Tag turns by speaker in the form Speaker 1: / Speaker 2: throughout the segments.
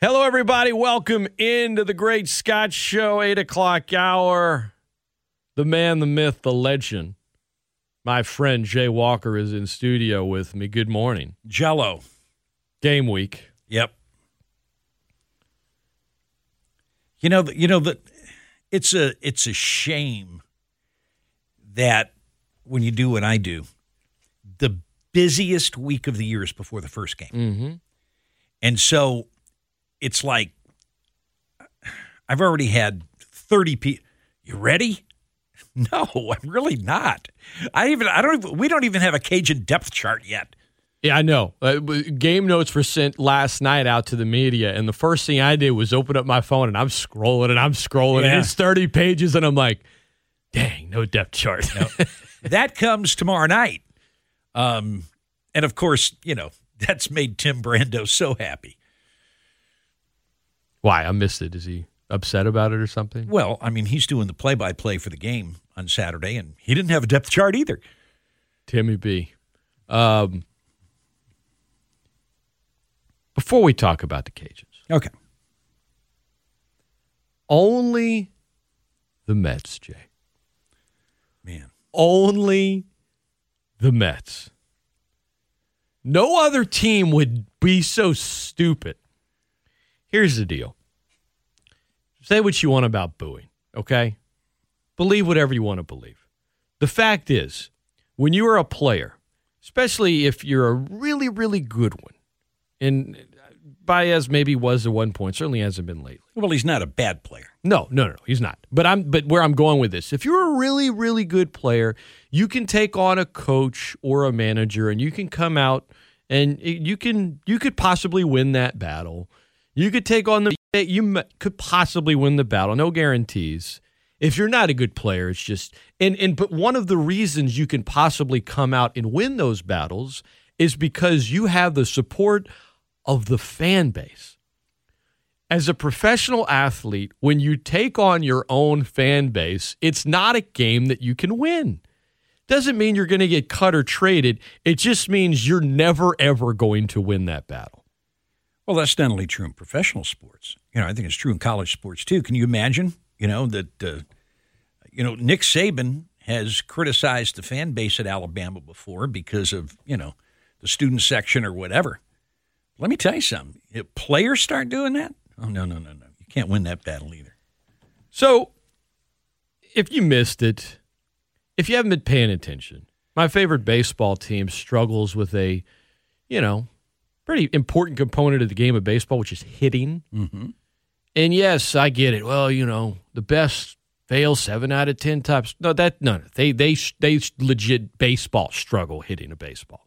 Speaker 1: Hello, everybody. Welcome into the Great Scott Show, 8 o'clock hour. The man, the myth, the legend. My friend Jay Walker is in studio with me. Good morning.
Speaker 2: Jello.
Speaker 1: Game week.
Speaker 2: Yep. You know, you know that it's a it's a shame that when you do what I do, the busiest week of the year is before the first game,
Speaker 1: Mm-hmm.
Speaker 2: and so it's like I've already had thirty people. You ready? No, I'm really not. I even I don't even, we don't even have a Cajun depth chart yet.
Speaker 1: Yeah, I know. Uh, game notes were sent last night out to the media, and the first thing I did was open up my phone and I'm scrolling and I'm scrolling,
Speaker 2: Yeah.
Speaker 1: and it's 30 pages, and I'm like, dang, no depth chart.
Speaker 2: that comes tomorrow night. Um, and of course, you know, that's made Tim Brando so happy.
Speaker 1: Why? I missed it. Is he upset about it or something?
Speaker 2: Well, I mean, he's doing the play by play for the game on Saturday, and he didn't have a depth chart either.
Speaker 1: Timmy B. Um, before we talk about the Cajuns,
Speaker 2: Okay.
Speaker 1: only the Mets, Jay.
Speaker 2: Man.
Speaker 1: Only the Mets. No other team would be so stupid. Here's the deal. Say what you want about booing, okay? Believe whatever you want to believe. The fact is, when you are a player, especially if you're a really, really good one, and Baez maybe was at one point, certainly hasn't been lately.
Speaker 2: Well, he's not a bad player.
Speaker 1: No, no, no, no, he's not. But I'm but where I'm going with this, if you're a really, really good player, you can take on a coach or a manager and you can come out and you can you could possibly win that battle. You could take on the you could possibly win the battle. No guarantees. If you're not a good player, it's just and and but one of the reasons you can possibly come out and win those battles is because you have the support of the fan base as a professional athlete, when you take on your own fan base, it's not a game that you can win. Doesn't mean you're going to get cut or traded. It just means you're never, ever going to win that battle.
Speaker 2: Well, that's not only true in professional sports. You know, I think it's true in college sports too. Can you imagine? You know that uh, you know Nick Saban has criticized the fan base at Alabama before because of you know the student section or whatever. Let me tell you something. If players start doing that, oh no, no, no, no, you can't win that battle either.
Speaker 1: So, if you missed it, if you haven't been paying attention, my favorite baseball team struggles with a, you know, pretty important component of the game of baseball, which is hitting.
Speaker 2: Mm-hmm.
Speaker 1: And yes, I get it. Well, you know, the best fail seven out of ten times. No, that no, no. They they they legit baseball struggle hitting a baseball.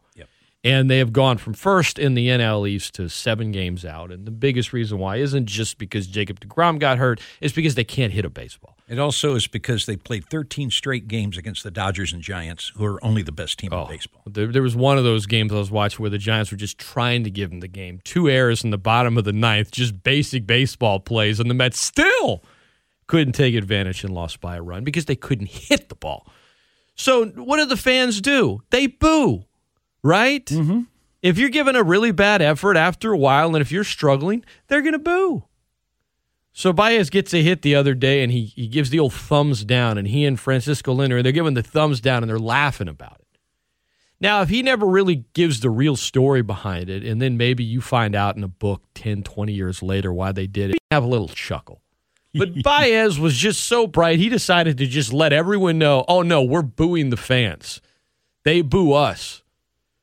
Speaker 1: And they have gone from first in the NL East to seven games out. And the biggest reason why isn't just because Jacob deGrom got hurt, it's because they can't hit a baseball.
Speaker 2: It also is because they played 13 straight games against the Dodgers and Giants, who are only the best team in oh, baseball.
Speaker 1: There, there was one of those games I was watching where the Giants were just trying to give them the game. Two errors in the bottom of the ninth, just basic baseball plays, and the Mets still couldn't take advantage and lost by a run because they couldn't hit the ball. So what do the fans do? They boo, right? Mm-hmm. If you're giving a really bad effort after a while, and if you're struggling, they're going to boo. So Baez gets a hit the other day, and he he gives the old thumbs down, and he and Francisco Lindor they're giving the thumbs down, and they're laughing about it. Now, if he never really gives the real story behind it, and then maybe you find out in a book 10, 20 years later why they did it, you have a little chuckle. But Baez was just so bright, he decided to just let everyone know oh, no, we're booing the fans. They boo us.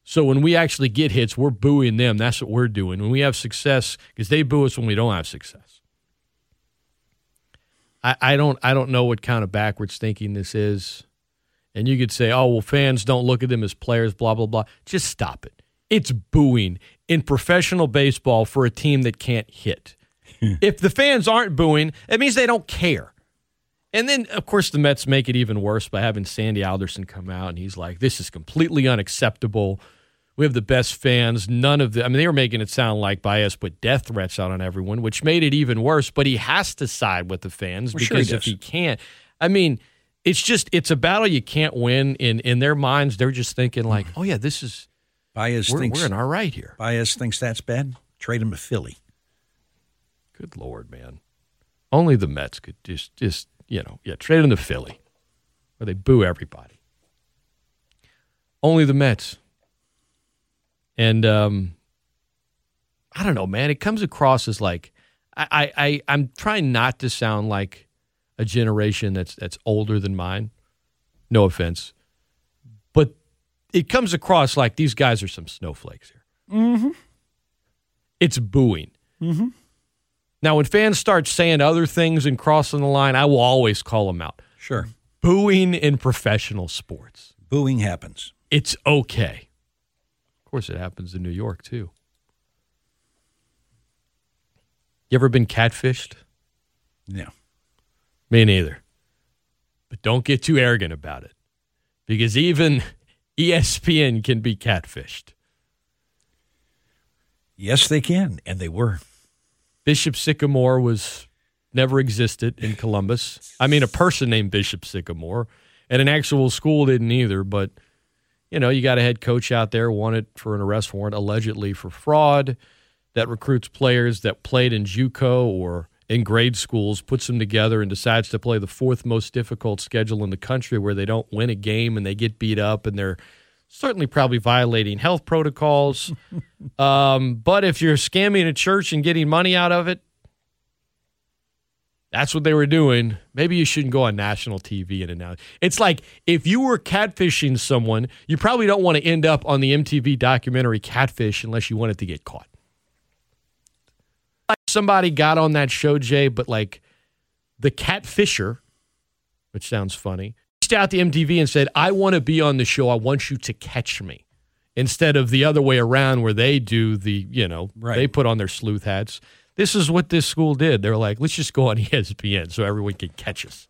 Speaker 1: So when we actually get hits, we're booing them. That's what we're doing. When we have success, because they boo us when we don't have success. I, I don't I don't know what kind of backwards thinking this is. And you could say, oh, well, fans don't look at them as players, blah, blah, blah. Just stop it. It's booing in professional baseball for a team that can't hit. if the fans aren't booing, it means they don't care. And then, of course, the Mets make it even worse by having Sandy Alderson come out and he's like, this is completely unacceptable. We have the best fans. None of the, I mean, they were making it sound like Baez put death threats out on everyone, which made it even worse. But he has to side with the fans
Speaker 2: Well, sure he
Speaker 1: because if
Speaker 2: does.
Speaker 1: he can't, I mean, it's just, it's a battle you can't win. In, in their minds, they're just thinking, like, oh, yeah, this is,
Speaker 2: Baez
Speaker 1: we're,
Speaker 2: thinks
Speaker 1: we're in our right here.
Speaker 2: Baez thinks that's bad. Trade him to Philly.
Speaker 1: Good lord, man. Only the Mets could just just you know yeah trade him to Philly, where they boo everybody. Only the Mets. And um, I don't know, man. It comes across as like I, I I'm trying not to sound like a generation that's that's older than mine. No offense, but it comes across like these guys are some snowflakes here.
Speaker 2: Mm-hmm.
Speaker 1: It's booing.
Speaker 2: Mm-hmm.
Speaker 1: Now, when fans start saying other things and crossing the line, I will always call them out.
Speaker 2: Sure.
Speaker 1: Booing in professional sports.
Speaker 2: Booing happens.
Speaker 1: It's okay. Of course, it happens in New York, too. You ever been catfished?
Speaker 2: No.
Speaker 1: Me neither. But don't get too arrogant about it because even ESPN can be catfished.
Speaker 2: Yes, they can, and they were.
Speaker 1: Bishop Sycamore was never existed in Columbus. I mean, a person named Bishop Sycamore, and an actual school didn't either. But you know, you got a head coach out there wanted for an arrest warrant allegedly for fraud that recruits players that played in JUCO or in grade schools, puts them together, and decides to play the fourth most difficult schedule in the country, where they don't win a game and they get beat up, and they're certainly probably violating health protocols. um, but if you're scamming a church and getting money out of it, that's what they were doing. Maybe you shouldn't go on national TV and announce. It's like if you were catfishing someone, you probably don't want to end up on the MTV documentary Catfish unless you wanted to get caught. Like somebody got on that show, Jay, but like the catfisher, which sounds funny, reached out to MTV and said, I want to be on the show. I want you to catch me. Instead of the other way around where they do the, you know,
Speaker 2: Right.
Speaker 1: they put on their sleuth hats. This is what this school did. They're like, let's just go on ESPN so everyone can catch us.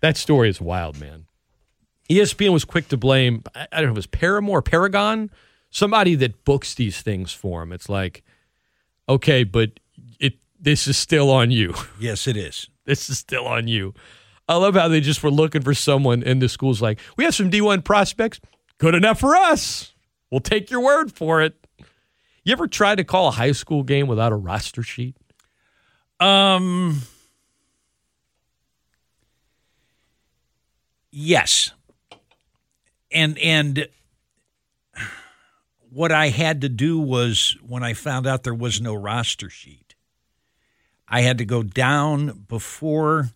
Speaker 1: That story is wild, man. ESPN was quick to blame, I don't know if it was Paramore, Paragon, somebody that books these things for them. It's like, okay, but it this is still on you.
Speaker 2: Yes, it is.
Speaker 1: this is still on you. I love how they just were looking for someone, and the school's like, we have some D1 prospects. Good enough for us. We'll take your word for it. You ever tried to call a high school game without a roster sheet?
Speaker 2: Um. Yes. And and what I had to do was when I found out there was no roster sheet, I had to go down before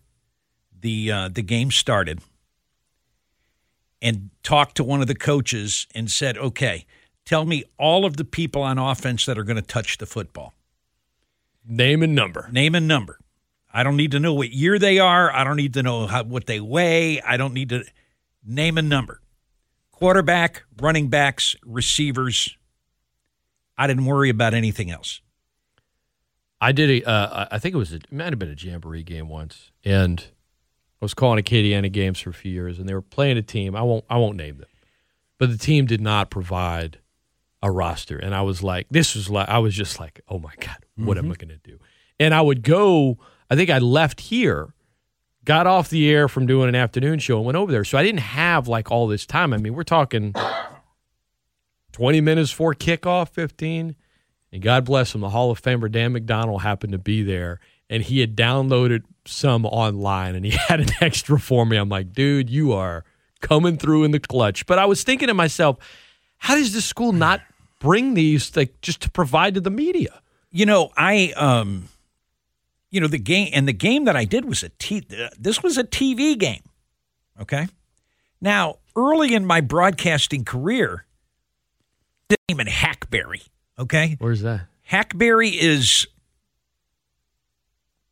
Speaker 2: the uh, the game started and talk to one of the coaches and said, "Okay, tell me all of the people on offense that are going to touch the football."
Speaker 1: Name and number.
Speaker 2: name and number. I don't need to know what year they are. I don't need to know how, what they weigh. I don't need to name and number. Quarterback, running backs, receivers. I didn't worry about anything else.
Speaker 1: I did a, uh, I think it was, a, it might have been a Jamboree game once, and I was calling Acadiana games for a few years, and they were playing a team. I won't, I won't name them, but the team did not provide a roster, and I was like, this was like, I was just like, oh my god, what am I mm-hmm. going to do? And I would go. I think I left here, got off the air from doing an afternoon show, and went over there. So I didn't have like all this time. I mean, we're talking twenty minutes for kickoff, fifteen. And God bless him, the Hall of Famer Dan McDonald happened to be there, and he had downloaded some online, and he had an extra for me. I'm like, dude, you are coming through in the clutch. But I was thinking to myself, how does this school not bring these like just to provide to the media?
Speaker 2: You know, I um you know the game and the game that I did was a t uh, this was a TV game. Okay? Now, early in my broadcasting career, the name in Hackberry, okay?
Speaker 1: Where's that?
Speaker 2: Hackberry is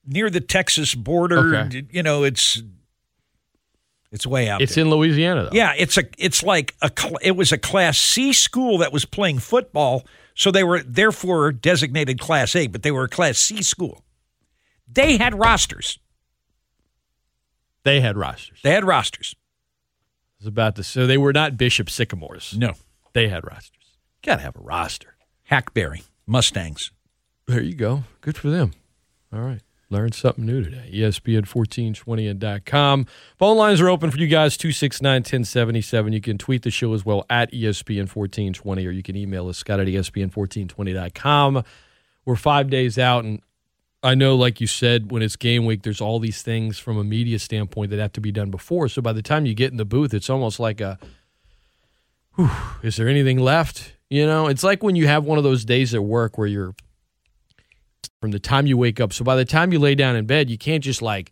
Speaker 2: near the Texas border.
Speaker 1: Okay.
Speaker 2: You know, it's it's way out
Speaker 1: It's
Speaker 2: there.
Speaker 1: in Louisiana, though.
Speaker 2: yeah, it's a it's like a it was a class C school that was playing football, so they were therefore designated class A, but they were a class C school. They had rosters.
Speaker 1: They had rosters.
Speaker 2: They had rosters.
Speaker 1: I was about to so they were not Bishop Sycamores.
Speaker 2: No.
Speaker 1: They had rosters. Got to have a roster.
Speaker 2: Hackberry Mustangs.
Speaker 1: There you go. Good for them. All right. Learned something new today. E ESPN1420 and .com. Phone lines are open for you guys, 269-1077. You can tweet the show as well at E ESPN1420 or you can email us, Scott at E ESPN1420.com. We're five days out and I know, like you said, when it's game week, there's all these things from a media standpoint that have to be done before. So by the time you get in the booth, it's almost like a, whew, is there anything left? You know, it's like when you have one of those days at work where you're from the time you wake up. So by the time you lay down in bed, you can't just like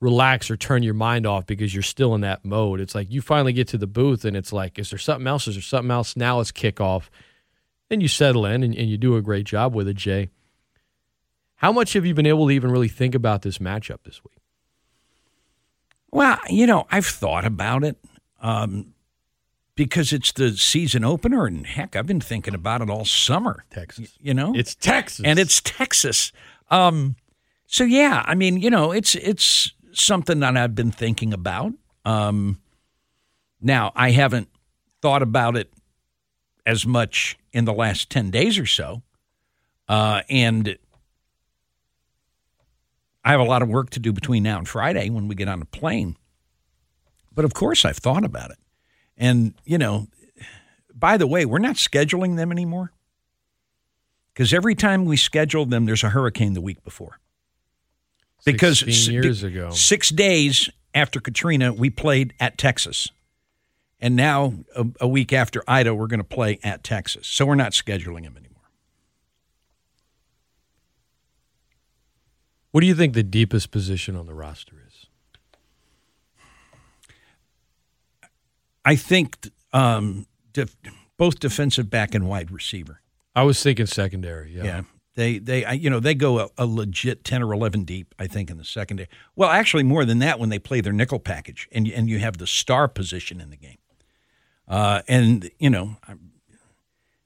Speaker 1: relax or turn your mind off because you're still in that mode. It's like you finally get to the booth and it's like, is there something else? Is there something else? Now it's kickoff. And you settle in and, and you do a great job with it, Jay. How much have you been able to even really think about this matchup this week?
Speaker 2: Well, you know, I've thought about it um, because it's the season opener, and heck, I've been thinking about it all summer.
Speaker 1: Texas.
Speaker 2: You know,
Speaker 1: It's Texas.
Speaker 2: and it's Texas. Um, so yeah, I mean, you know, it's it's something that I've been thinking about. Um, now, I haven't thought about it as much in the last ten days or so, uh, and I have a lot of work to do between now and Friday when we get on the plane. But of course, I've thought about it, and you know, by the way, we're not scheduling them anymore because every time we schedule them, there's a hurricane the week before. Because
Speaker 1: 16
Speaker 2: s-
Speaker 1: years ago.
Speaker 2: six days after Katrina, we played at Texas, and now a, a week after Ida, we're going to play at Texas. So we're not scheduling them anymore.
Speaker 1: What do you think the deepest position on the roster is?
Speaker 2: I think um, def- both defensive back and wide receiver.
Speaker 1: I was thinking secondary. Yeah.
Speaker 2: Yeah. They they I- you know they go a, a legit ten or eleven deep I think in the secondary. Well, actually more than that when they play their nickel package and and you have the star position in the game. Uh, and you know,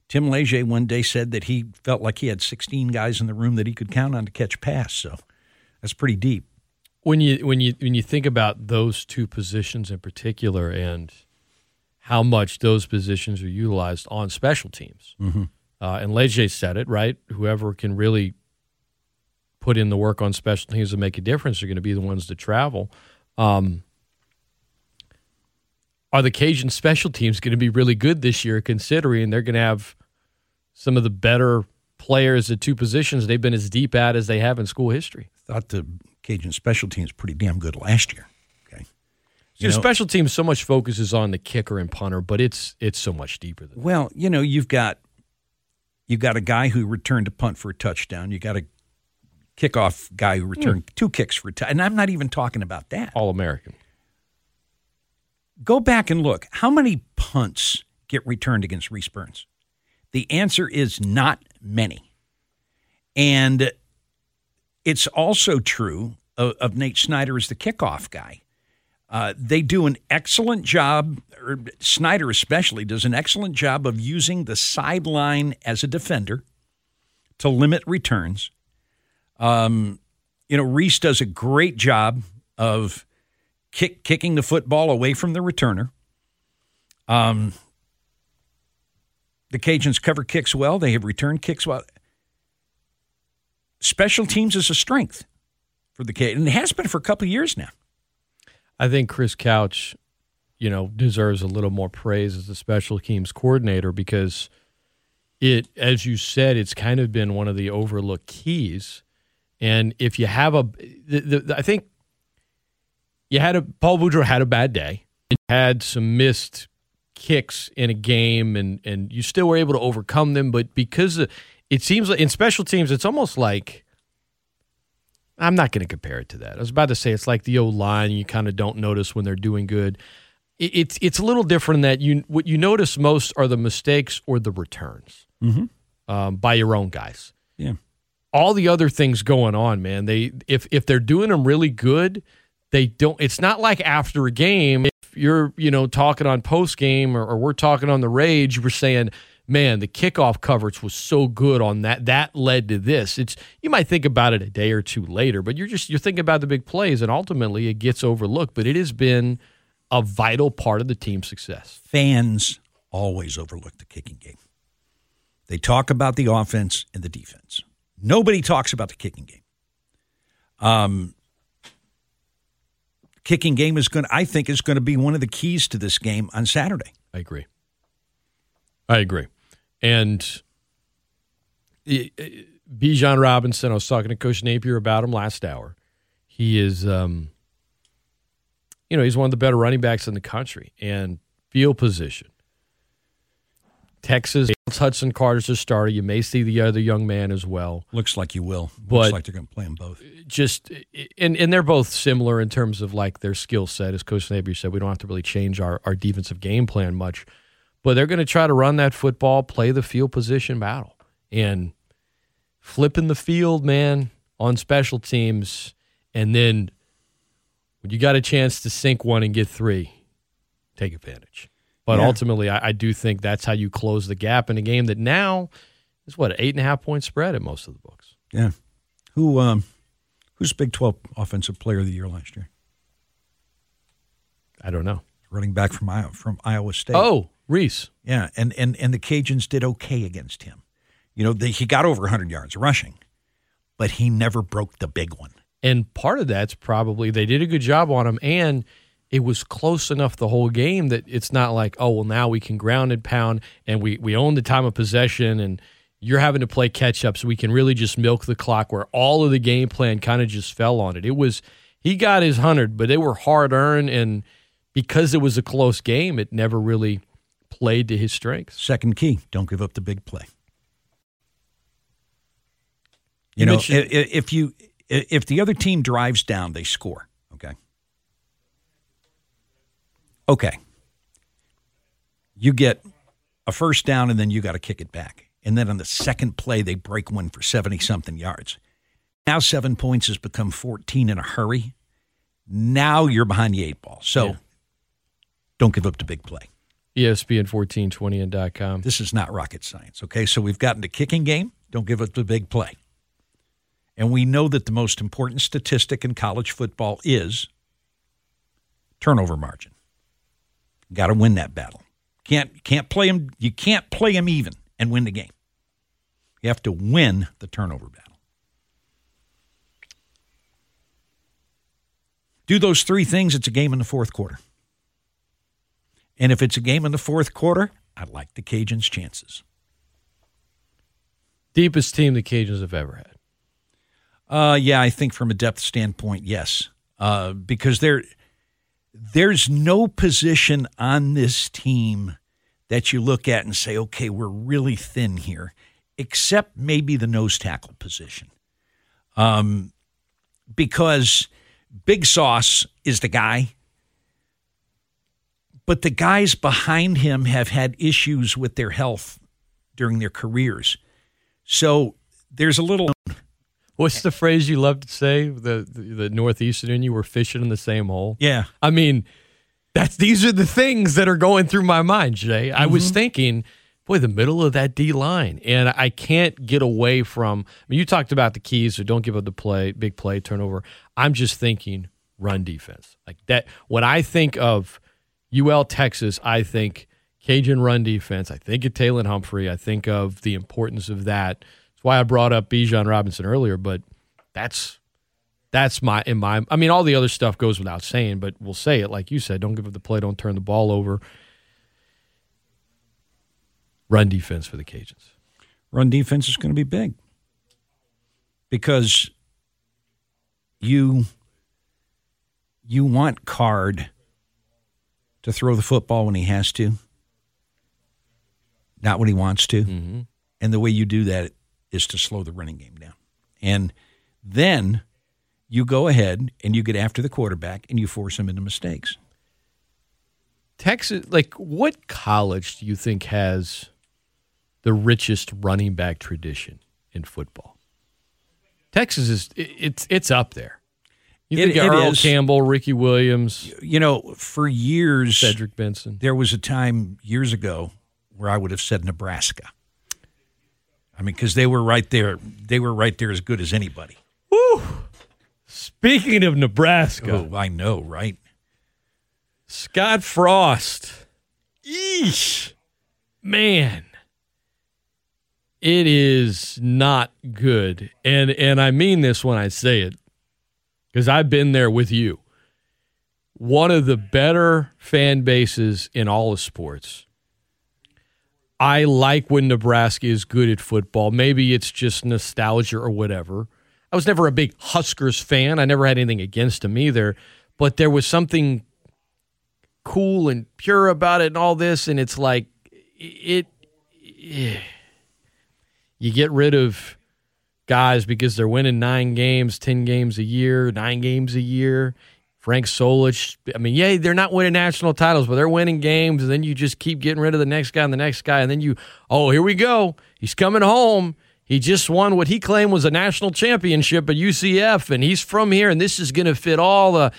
Speaker 2: Tim Leger one day said that he felt like he had 16 guys in the room that he could count on to catch pass. So that's pretty deep.
Speaker 1: When you when you when you think about those two positions in particular and how much those positions are utilized on special teams,
Speaker 2: Mm-hmm.
Speaker 1: uh, and Leger said it right. Whoever can really put in the work on special teams to make a difference are going to be the ones that travel. Um, are the Cajun special teams going to be really good this year, considering they're going to have some of the better players at two positions they've been as deep at as they have in school history?
Speaker 2: Thought the Cajun special teams pretty damn good last year.
Speaker 1: You know, special teams so much focuses on the kicker and punter, but it's it's so much deeper than that.
Speaker 2: Well, you know, you've got you've got a guy who returned a punt for a touchdown. You got a kickoff guy who returned hmm. two kicks for a touchdown. And I'm not even talking about that.
Speaker 1: All American.
Speaker 2: Go back and look. How many punts get returned against Rhys Byrns? The answer is not many. And it's also true of, of Nate Snyder as the kickoff guy. Uh, they do an excellent job, or Snyder especially does an excellent job of using the sideline as a defender to limit returns. Um, you know, Rhys does a great job of kick, kicking the football away from the returner. Um, the Cajuns cover kicks well. They have returned kicks well. Special teams is a strength for the Cajuns, and it has been for a couple of years now.
Speaker 1: I think Chris Couch, you know, deserves a little more praise as the special teams coordinator because it, as you said, it's kind of been one of the overlooked keys. And if you have a, the, the, I think you had a Paul Boudreaux had a bad day had some missed kicks in a game, and and you still were able to overcome them. But because it seems like in special teams, it's almost like I'm not going to compare it to that. I was about to say it's like the old line. You kind of don't notice when they're doing good. It, it's it's a little different that you what you notice most are the mistakes or the returns um, by your own guys.
Speaker 2: Yeah.
Speaker 1: All the other things going on, man. They if if they're doing them really good, they don't. It's not like after a game. If you're you know talking on post game or, or we're talking on the rage, we're saying man, the kickoff coverage was so good on that. That led to this. It's you might think about it a day or two later, but you're just you're thinking about the big plays, and ultimately it gets overlooked. But it has been a vital part of the team's success.
Speaker 2: Fans always overlook the kicking game. They talk about the offense and the defense. Nobody talks about the kicking game. Um, kicking game is going. to I think is going to be one of the keys to this game on Saturday.
Speaker 1: I agree. I agree. And it, it- Bijan Robinson, I was talking to Coach Napier about him last hour. He is, um, you know, he's one of the better running backs in the country and field position. Texas, Hudson Card's a starter. You may see the other young man as well.
Speaker 2: Looks like you will.
Speaker 1: But
Speaker 2: Looks like they're going to play them both.
Speaker 1: Just and and they're both similar in terms of like their skill set. As Coach Napier said, we don't have to really change our, our defensive game plan much, but they're going to try to run that football, play the field position battle, and flipping the field, man, on special teams, and then when you got a chance to sink one and get three, take advantage. But
Speaker 2: Yeah.
Speaker 1: ultimately, I, I do think that's how you close the gap in a game that now is what an eight and a half point spread in most of the books.
Speaker 2: Yeah. Who um who's Big 12 offensive player of the year last year?
Speaker 1: I don't know.
Speaker 2: Running back from Iowa from Iowa State.
Speaker 1: Oh, Breece.
Speaker 2: Yeah, and and and the Cajuns did okay against him. You know, they, he got over 100 yards rushing, but he never broke the big one.
Speaker 1: And part of that's probably they did a good job on him, and it was close enough the whole game that it's not like, oh, well, now we can ground and pound and we, we own the time of possession and you're having to play catch up so we can really just milk the clock where all of the game plan kind of just fell on it. It was, he got his 100, but they were hard earned. And because it was a close game, it never really played to his strengths.
Speaker 2: Second key, don't give up the big play. You,
Speaker 1: You
Speaker 2: know,
Speaker 1: mentioned-
Speaker 2: i- i- if you if the other team drives down, they score. Okay. Okay. You get a first down and then you got to kick it back. And then on the second play, they break one for 70 something yards. Now seven points has become 14 in a hurry. Now you're behind the eight ball. So
Speaker 1: Yeah.
Speaker 2: don't give up the big play.
Speaker 1: E ESPN 1420 and .com.
Speaker 2: This is not rocket science. Okay, so we've gotten the kicking game. Don't give up the big play. And we know that the most important statistic in college football is turnover margin. Got to win that battle. Can't can't play them. You can't play them even and win the game. You have to win the turnover battle. Do those three things. It's a game in the fourth quarter. And if it's a game in the fourth quarter, I like the Cajuns' chances.
Speaker 1: Deepest team the Cajuns have ever had.
Speaker 2: Uh, yeah, I think from a depth standpoint, yes, uh, because there, there's no position on this team that you look at and say, okay, we're really thin here, except maybe the nose tackle position, um, because Big Sauce is the guy, but the guys behind him have had issues with their health during their careers, so there's a little.
Speaker 1: What's the phrase you love to say? The the, the northeastern in you were fishing in the same hole.
Speaker 2: Yeah.
Speaker 1: I mean, that's these are the things that are going through my mind, Jay. I was mm-hmm. thinking, boy, the middle of that D line, and I can't get away from. I mean, you talked about the keys, so don't give up the play, big play, turnover. I'm just thinking run defense, like that. When I think of UL Texas, I think Cajun run defense. I think of Tayland Humphrey. I think of the importance of that. That's why I brought up Bijan Robinson earlier, but that's that's my in my I mean all the other stuff goes without saying, but we'll say it like you said, don't give up the play, don't turn the ball over. Run defense for the Cajuns.
Speaker 2: run defense is going to be big because you you want Card to throw the football when he has to, not when he wants to, mm-hmm. and the way you do that is to slow the running game down, and then you go ahead and you get after the quarterback and you force him into mistakes.
Speaker 1: Texas like what college do you think has the richest running back tradition in football? Texas is it's it's up there. You
Speaker 2: It-
Speaker 1: think of
Speaker 2: it
Speaker 1: Earl
Speaker 2: is.
Speaker 1: Campbell, Ricky Williams,
Speaker 2: You know, for years,
Speaker 1: Cedric Benson.
Speaker 2: there was a time years ago where I would have said Nebraska. I mean, because they were right there. They were right there as good as anybody.
Speaker 1: Speaking of Nebraska,
Speaker 2: Oh, I know, right?
Speaker 1: Scott Frost. Eesh. Man. It is not good. And and I mean this when I say it cuz I've been there with you. One of the better fan bases in all of sports. I like when Nebraska is good at football. Maybe it's just nostalgia or whatever. I was never a big Huskers fan. I never had anything against them either, but there was something cool and pure about it and all this and it's like it, it eh. you get rid of guys because they're winning 9 games, 10 games a year, 9 games a year. Frank Solich, I mean, yeah, they're not winning national titles, but they're winning games. And then you just keep getting rid of the next guy and the next guy. And then you, oh, here we go. He's coming home. He just won what he claimed was a national championship at UCF, and he's from here, and this is going to fit all the.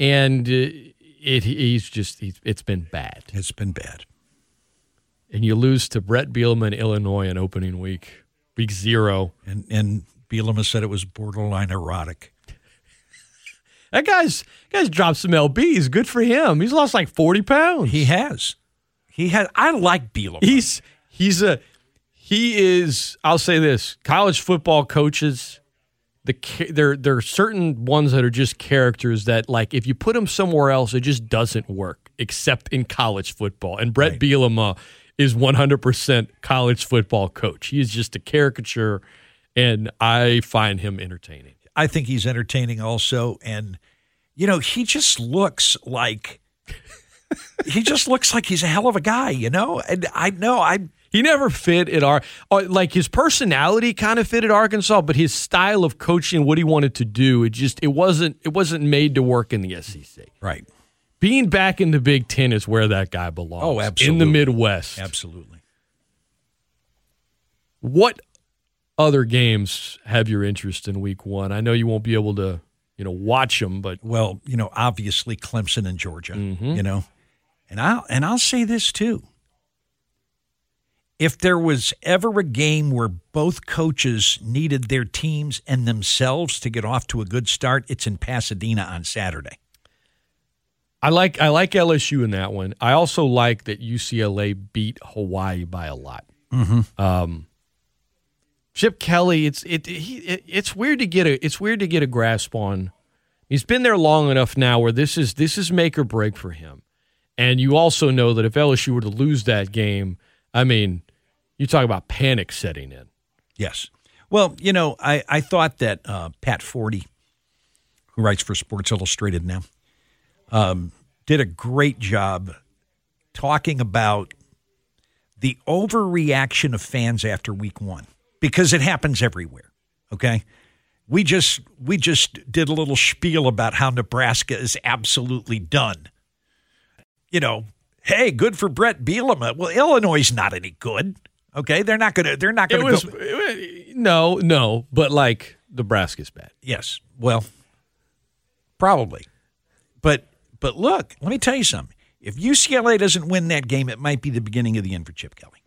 Speaker 1: And uh, it, he's just, he's, it's been bad.
Speaker 2: It's been bad.
Speaker 1: And you lose to Brett Bielema in Illinois in opening week, week zero.
Speaker 2: And, and Bielema said it was borderline erotic.
Speaker 1: That guy's guy's dropped some lbs. Good for him. He's lost like forty pounds.
Speaker 2: He has. He has. I like Bielema.
Speaker 1: He's he's a he is. I'll say this: college football coaches, the there there are certain ones that are just characters that like if you put them somewhere else, it just doesn't work. Except in college football, and Brett right. Bielema is one hundred percent college football coach. He is just a caricature, and I find him entertaining.
Speaker 2: I think he's entertaining also. And, you know, he just looks like he just looks like he's a hell of a guy, you know? And I know I
Speaker 1: he never fit at our uh, like his personality kind of fit at Arkansas, but his style of coaching, what he wanted to do, it just it wasn't it wasn't made to work in the SEC.
Speaker 2: Right.
Speaker 1: Being back in the Big Ten is where that guy belongs.
Speaker 2: Oh, absolutely.
Speaker 1: In the Midwest.
Speaker 2: Absolutely.
Speaker 1: What other games have your interest in week one? I know you won't be able to, you know, watch them, but
Speaker 2: well, you know, obviously Clemson and Georgia,
Speaker 1: mm-hmm.
Speaker 2: you know, and I'll and I'll say this too. If there was ever a game where both coaches needed their teams and themselves to get off to a good start, it's in Pasadena on Saturday.
Speaker 1: I like I like LSU in that one. I also like that UCLA beat Hawaii by a lot.
Speaker 2: Mm-hmm.
Speaker 1: Um, Chip Kelly, it's it, he, it, it's weird to get a it's weird to get a grasp on. He's been there long enough now where this is this is make or break for him. And you also know that if LSU were to lose that game, I mean, you talk about panic setting in.
Speaker 2: Yes. Well, you know, I, I thought that uh, Pat Forde, who writes for Sports Illustrated now, um, did a great job talking about the overreaction of fans after week one because it happens everywhere. Okay. We just we just did a little spiel about how Nebraska is absolutely done. You know, hey, good for Brett Bielema. Well, Illinois is not any good. Okay, they're not gonna. They're not gonna.
Speaker 1: go. It, no, no, but like Nebraska's bad.
Speaker 2: Yes, well, probably, but but look, let me tell you something. If UCLA doesn't win that game, it might be the beginning of the end for Chip Kelly.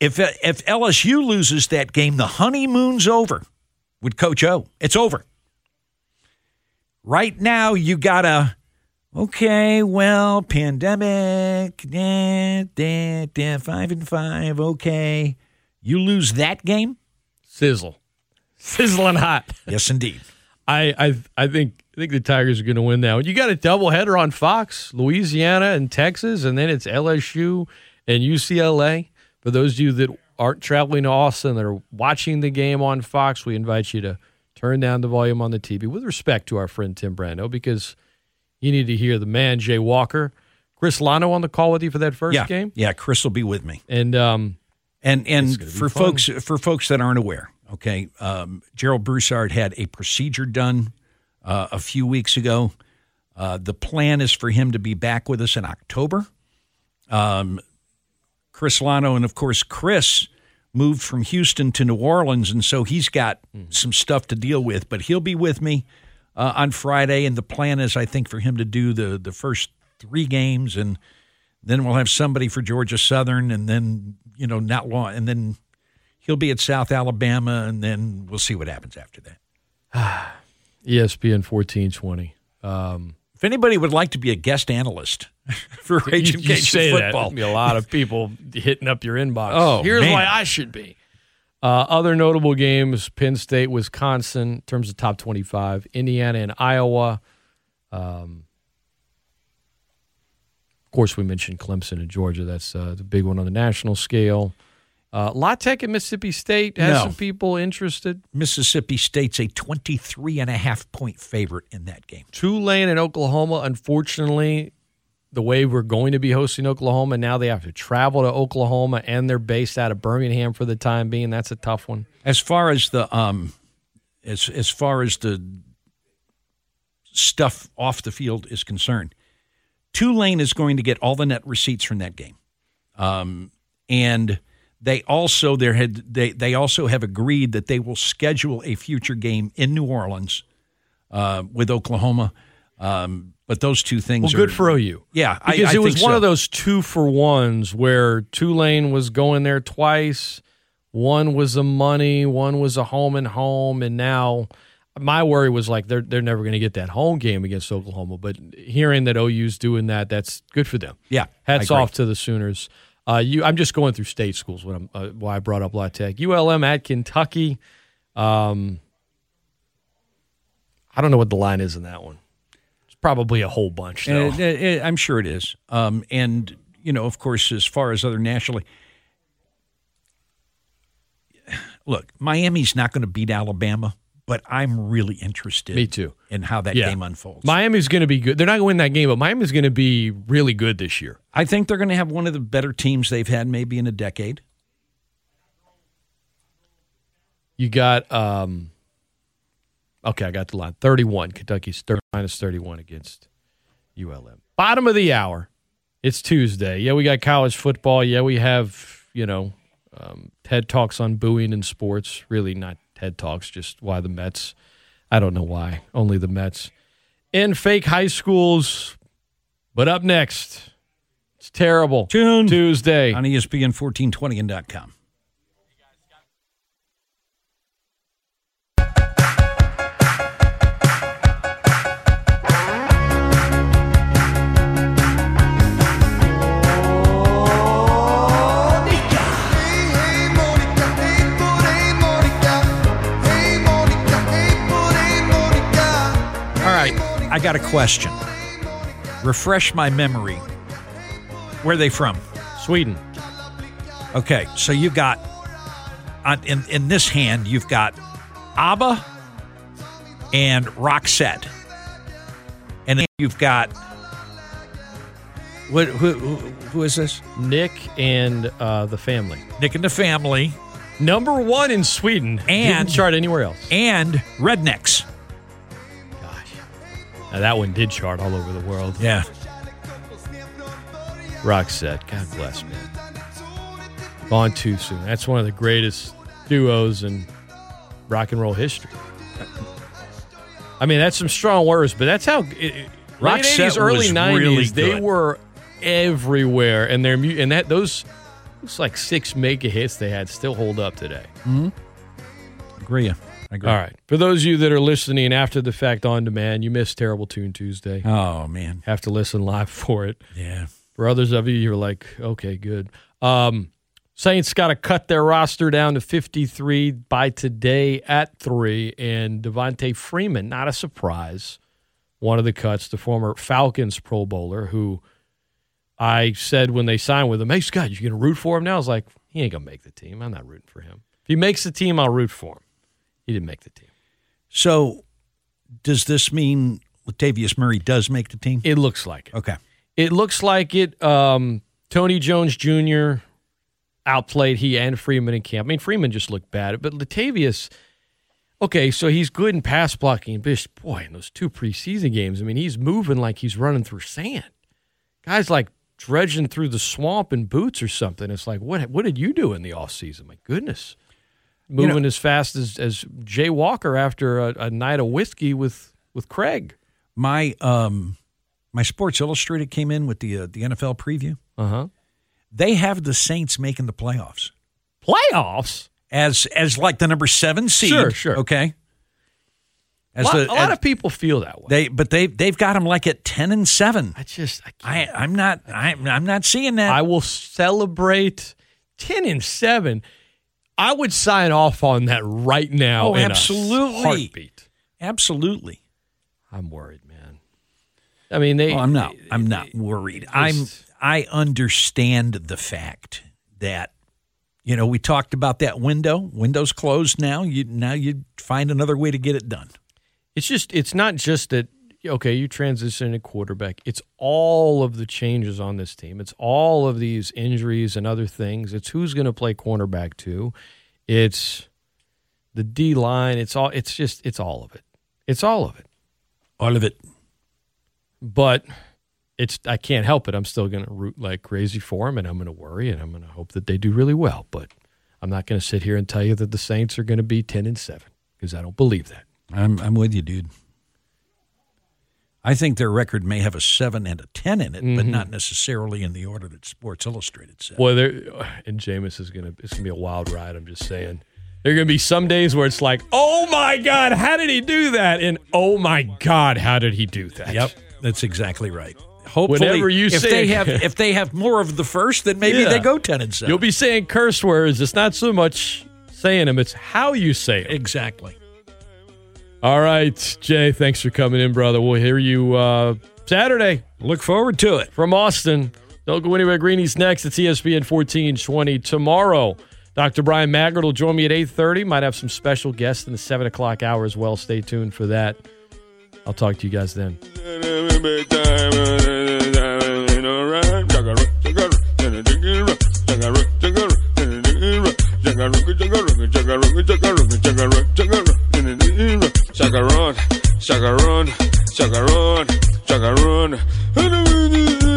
Speaker 2: If if LSU loses that game, the honeymoon's over with Coach O. It's over. Right now, you gotta. Okay, well, pandemic, da, da, da, five and five. Okay, you lose that game,
Speaker 1: sizzle, sizzling hot.
Speaker 2: Yes, indeed.
Speaker 1: I I I think I think the Tigers are going to win now. You got a doubleheader on Fox, Louisiana and Texas, and then it's LSU and UCLA. For those of you that aren't traveling to Austin that are watching the game on Fox, we invite you to turn down the volume on the TV with respect to our friend Tim Brando because you need to hear the man, Jay Walker. Chris Lano on the call with you for that first
Speaker 2: yeah,
Speaker 1: game?
Speaker 2: Yeah, Chris will be with me.
Speaker 1: And um,
Speaker 2: and and for folks for folks that aren't aware, okay, um, Gerald Broussard had a procedure done uh, a few weeks ago. Uh, the plan is for him to be back with us in October. Um, Chris Lano, and of course, Chris moved from Houston to New Orleans, and so he's got mm-hmm. some stuff to deal with. But he'll be with me uh, on Friday, and the plan is, I think, for him to do the the first three games, and then we'll have somebody for Georgia Southern, and then you know not long, and then he'll be at South Alabama, and then we'll see what happens after that.
Speaker 1: ESPN fourteen twenty. Um,
Speaker 2: if anybody would like to be a guest analyst for Raging you, you say football.
Speaker 1: That. Be a lot of people hitting up your inbox.
Speaker 2: Oh,
Speaker 1: here's
Speaker 2: man.
Speaker 1: why I should be. Uh, other notable games: Penn State, Wisconsin, in terms of top twenty-five. Indiana and Iowa. Um, of course, we mentioned Clemson and Georgia. That's uh, the big one on the national scale. Uh, La Tech at Mississippi State has
Speaker 2: No.
Speaker 1: some people interested.
Speaker 2: Mississippi State's a 23 and a half point favorite in that game.
Speaker 1: Tulane and Oklahoma, unfortunately, the way we're going to be hosting Oklahoma, now they have to travel to Oklahoma and they're based out of Birmingham for the time being. That's a tough one.
Speaker 2: As far as the um, as as far as the stuff off the field is concerned, Tulane is going to get all the net receipts from that game, um, and they also there had they they also have agreed that they will schedule a future game in New Orleans uh, with Oklahoma. Um, but those two things
Speaker 1: Well,
Speaker 2: are
Speaker 1: good for OU.
Speaker 2: Yeah,
Speaker 1: because
Speaker 2: I
Speaker 1: it was one
Speaker 2: so.
Speaker 1: of those two for ones where Tulane was going there twice. One was a money, one was a home and home, and now my worry was like they're they're never going to get that home game against Oklahoma. But hearing that OU's doing that, that's good for them.
Speaker 2: Yeah,
Speaker 1: hats off to the Sooners. Uh, you, I'm just going through state schools. When I'm, uh, why I brought up La Tech, ULM at Kentucky. Um, I don't know what the line is in that one. It's probably a whole bunch. Though.
Speaker 2: Uh, uh, I'm sure it is. Um, and you know, of course, as far as other nationally, look, Miami's not going to beat Alabama, but I'm really interested.
Speaker 1: Me too.
Speaker 2: In how that
Speaker 1: Yeah.
Speaker 2: game unfolds.
Speaker 1: Miami's going to be good. They're not going to win that game, but Miami's going to be really good this year.
Speaker 2: I think they're going to have one of the better teams they've had maybe in a decade.
Speaker 1: You got, um, okay, I got the line 31. Kentucky's thir- minus 31 against ULM. Bottom of the hour. It's Tuesday. Yeah, we got college football. Yeah, we have, you know, um, TED Talks on booing in sports. Really not TED Talks, just why the Mets. I don't know why. Only the Mets. In fake high schools. But up next, it's terrible.
Speaker 2: Tune
Speaker 1: Tuesday.
Speaker 2: on ESPN 1420 and I got a question. Refresh my memory. Where are they from?
Speaker 1: Sweden.
Speaker 2: Okay, so you've got on, in in this hand you've got ABBA and Roxette, and then you've got what? Who, who, who is this?
Speaker 1: Nick and uh, the family.
Speaker 2: Nick and the Family
Speaker 1: Number one in Sweden.
Speaker 2: And-
Speaker 1: Didn't chart anywhere else.
Speaker 2: and Rednecks.
Speaker 1: Now that one did chart all over the world.
Speaker 2: Yeah,
Speaker 1: Roxette. God bless, man. Gone too soon. That's one of the greatest duos in rock and roll history. I mean, that's some strong words, but that's how. It, it- late
Speaker 2: Roxette
Speaker 1: 80s, early 90s,
Speaker 2: really
Speaker 1: they were everywhere, and their mu- and that those looks like six mega hits they had still hold up today. Mm-hmm.
Speaker 2: Agree. I agree.
Speaker 1: All right. For those of you that are listening after the fact on demand, you missed Terrible Tune Tuesday.
Speaker 2: Oh man,
Speaker 1: Have to listen live for it.
Speaker 2: yeah.
Speaker 1: For others of you, you're like, okay, good. Um, Saints got to cut their roster down to 53 by today at three. And Devonta Freeman, not a surprise, one of the cuts, the former Falcons Pro Bowler, who I said when they signed with him, hey, Scott, you going to root for him now? I was like, he ain't going to make the team. I'm not rooting for him. If he makes the team, I'll root for him. He didn't make the team.
Speaker 2: So, does this mean Latavius Murray does make the team?
Speaker 1: It looks like it.
Speaker 2: Okay.
Speaker 1: It looks like it. Um, Tony Jones Jr. outplayed he and Freeman in camp. I mean, Freeman just looked bad, but Latavius, okay, so he's good in pass blocking. But boy, in those two preseason games, I mean, he's moving like he's running through sand. Guys like dredging through the swamp in boots or something. It's like, what what did you do in the offseason? My goodness.
Speaker 2: You
Speaker 1: Moving
Speaker 2: know-
Speaker 1: as fast as, as Jay Walker after a, a night of whiskey with, with Craig.
Speaker 2: My um, my Sports Illustrated came in with the uh, the NFL preview.
Speaker 1: Uh huh.
Speaker 2: They have the Saints making the playoffs
Speaker 1: Playoffs?
Speaker 2: as as like the number seven seed.
Speaker 1: Sure, sure.
Speaker 2: Okay. As
Speaker 1: a lot,
Speaker 2: the,
Speaker 1: a lot of people feel that way.
Speaker 2: they but they they've got them like at ten and seven.
Speaker 1: I just I
Speaker 2: I. I'm not I'm I'm not seeing that.
Speaker 1: I, will celebrate ten and seven. I would sign off on that right now.
Speaker 2: Oh, absolutely.
Speaker 1: heartbeat.
Speaker 2: Absolutely.
Speaker 1: I'm worried, man. I mean, they.
Speaker 2: Well, I'm not. I'm not worried. I'm. I understand the fact that you know we talked about that window. Window's closed now. You now you find another way to get it done.
Speaker 1: It's just it's not just that okay, you transition a quarterback. It's all of the changes on this team. It's all of these injuries and other things. It's who's going to play cornerback too. It's the D line. It's all it's just it's all of it. It's all of it.
Speaker 2: All of it.
Speaker 1: But it's I can't help it. I'm still going to root like crazy for them and I'm going to worry and I'm going to hope that they do really well, but I'm not going to sit here and tell you that the Saints are going to be 10 and 7 because I don't believe that.
Speaker 2: I'm I'm with you, dude. I think their record may have a seven and a ten in it, but mm-hmm. not necessarily in the order that Sports Illustrated said.
Speaker 1: There and Jameis is gonna it's gonna be a wild ride. I'm just saying. There are gonna be some days where it's like, oh my god, how did he do that? And oh my god, how did he do that?
Speaker 2: Yep, that's exactly right. Hopefully,
Speaker 1: Whenever you
Speaker 2: if they have if they have more of the first, then maybe
Speaker 1: Yeah.
Speaker 2: they go ten and 7
Speaker 1: You'll be saying curse words. It's not so much saying them; it's how you say them.
Speaker 2: exactly.
Speaker 1: All right, Jay. Thanks for coming in, brother. We'll hear you uh, Saturday
Speaker 2: Look forward to it.
Speaker 1: from Austin. Don't go anywhere. Greeny's next. It's E ESPN 1420 tomorrow. Dr. Brian Maggard will join me at 8.30. Might have some special guests in the 7 o'clock hour as well. Stay tuned for that. I'll talk to you guys then
Speaker 3: mm-hmm. Shaka run, shaka run, shaka run, shaka run.